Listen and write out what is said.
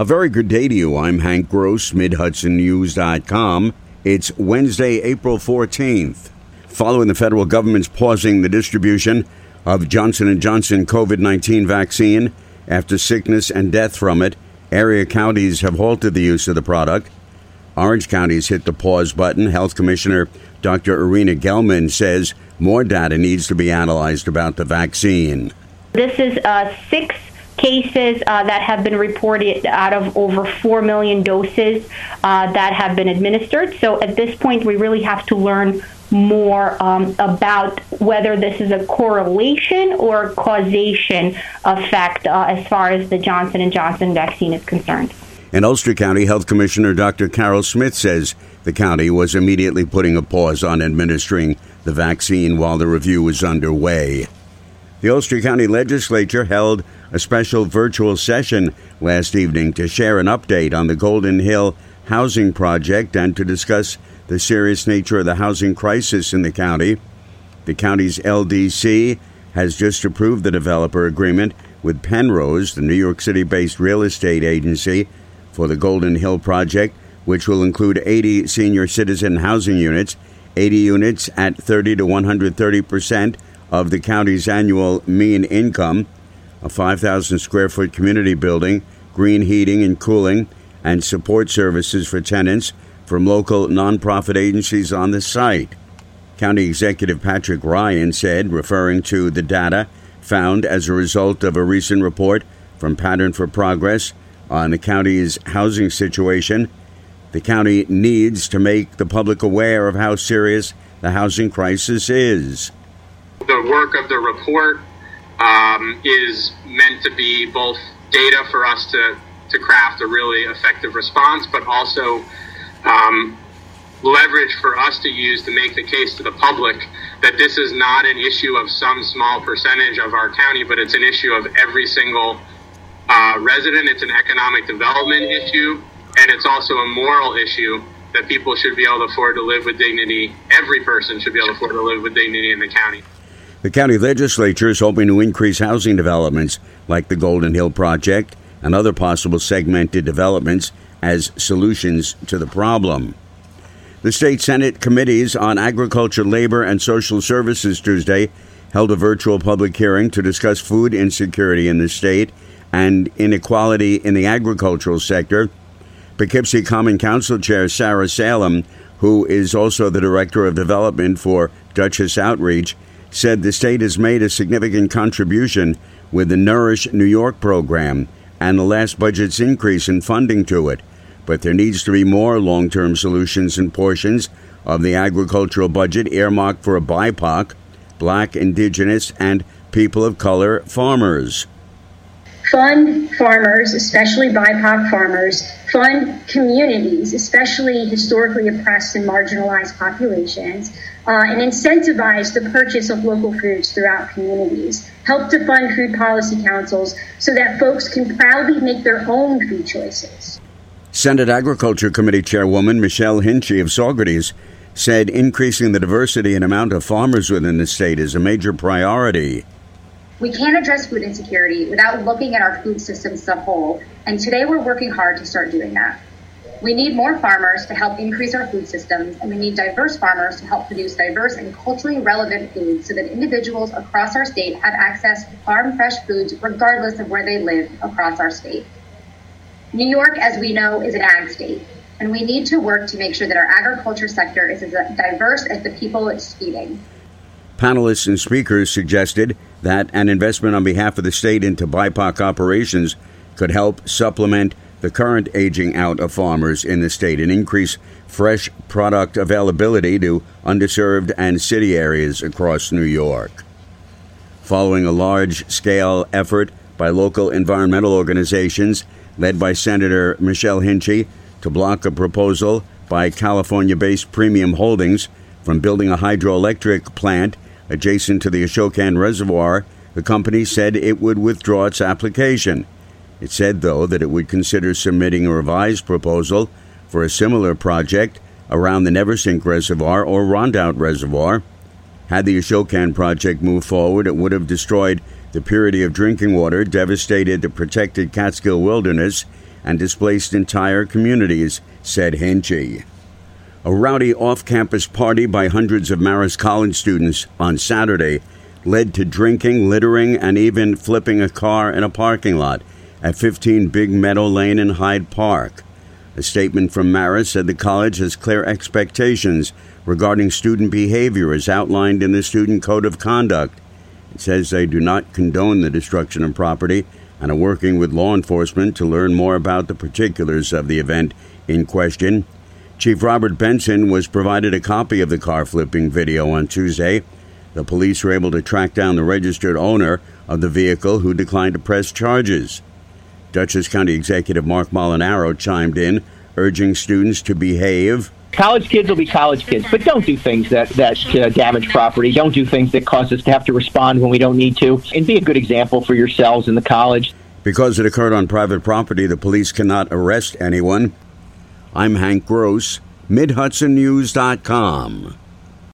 A very good day to you. I'm Hank Gross, MidHudsonNews.com. It's Wednesday, April 14th. Following the federal government's pausing the distribution of Johnson & Johnson COVID-19 vaccine after sickness and death from it, area counties have halted the use of the product. Orange County's hit the pause button. Health Commissioner Dr. Irina Gelman says more data needs to be analyzed about the vaccine. This is uh, six cases uh, that have been reported out of over 4 million doses uh, that have been administered. So at this point, we really have to learn more um, about whether this is a correlation or causation effect uh, as far as the Johnson & Johnson vaccine is concerned. In Ulster County, Health Commissioner Dr. Carol Smith says the county was immediately putting a pause on administering the vaccine while the review was underway. The Ulster County Legislature held a special virtual session last evening to share an update on the Golden Hill housing project and to discuss the serious nature of the housing crisis in the county. The county's LDC has just approved the developer agreement with Pennrose, the New York City based real estate agency, for the Golden Hill project, which will include 80 senior citizen housing units, 80 units at 30 to 130 percent of the county's annual mean income a 5,000 square foot community building, green heating and cooling, and support services for tenants from local nonprofit agencies on the site. County Executive Patrick Ryan said, referring to the data found as a result of a recent report from Pattern for Progress on the county's housing situation, the county needs to make the public aware of how serious the housing crisis is. The work of the report um, is meant to be both data for us to, to craft a really effective response, but also um, leverage for us to use to make the case to the public that this is not an issue of some small percentage of our county, but it's an issue of every single uh, resident. It's an economic development issue, and it's also a moral issue that people should be able to afford to live with dignity. Every person should be able to afford to live with dignity in the county. The county legislature is hoping to increase housing developments like the Golden Hill Project and other possible segmented developments as solutions to the problem. The state Senate committees on agriculture, labor, and social services Tuesday held a virtual public hearing to discuss food insecurity in the state and inequality in the agricultural sector. Poughkeepsie Common Council Chair Sarah Salem, who is also the Director of Development for Dutchess Outreach, said the state has made a significant contribution with the Nourish New York program and the last budget's increase in funding to it, but there needs to be more long term solutions and portions of the agricultural budget earmarked for BIPOC, black, indigenous, and people of color farmers fund farmers, especially BIPOC farmers, fund communities, especially historically oppressed and marginalized populations, uh, and incentivize the purchase of local foods throughout communities. Help to fund food policy councils so that folks can proudly make their own food choices. Senate Agriculture Committee Chairwoman Michelle Hinchey of Saugerties said increasing the diversity and amount of farmers within the state is a major priority. We can't address food insecurity without looking at our food systems as a whole, and today we're working hard to start doing that. We need more farmers to help increase our food systems, and we need diverse farmers to help produce diverse and culturally relevant foods so that individuals across our state have access to farm fresh foods regardless of where they live across our state. New York, as we know, is an ag state, and we need to work to make sure that our agriculture sector is as diverse as the people it's feeding. Panelists and speakers suggested that an investment on behalf of the state into BIPOC operations could help supplement the current aging out of farmers in the state and increase fresh product availability to underserved and city areas across New York. Following a large scale effort by local environmental organizations led by Senator Michelle Hinchey to block a proposal by California based Premium Holdings from building a hydroelectric plant Adjacent to the Ashokan Reservoir, the company said it would withdraw its application. It said, though, that it would consider submitting a revised proposal for a similar project around the Neversink Reservoir or Rondout Reservoir. Had the Ashokan project moved forward, it would have destroyed the purity of drinking water, devastated the protected Catskill wilderness, and displaced entire communities, said Hinchey. A rowdy off campus party by hundreds of Marist College students on Saturday led to drinking, littering, and even flipping a car in a parking lot at 15 Big Meadow Lane in Hyde Park. A statement from Marist said the college has clear expectations regarding student behavior as outlined in the Student Code of Conduct. It says they do not condone the destruction of property and are working with law enforcement to learn more about the particulars of the event in question. Chief Robert Benson was provided a copy of the car flipping video on Tuesday. The police were able to track down the registered owner of the vehicle who declined to press charges. Dutchess County Executive Mark Molinaro chimed in, urging students to behave. College kids will be college kids, but don't do things that, that uh, damage property. Don't do things that cause us to have to respond when we don't need to. And be a good example for yourselves in the college. Because it occurred on private property, the police cannot arrest anyone. I'm Hank Gross, MidHudsonNews.com.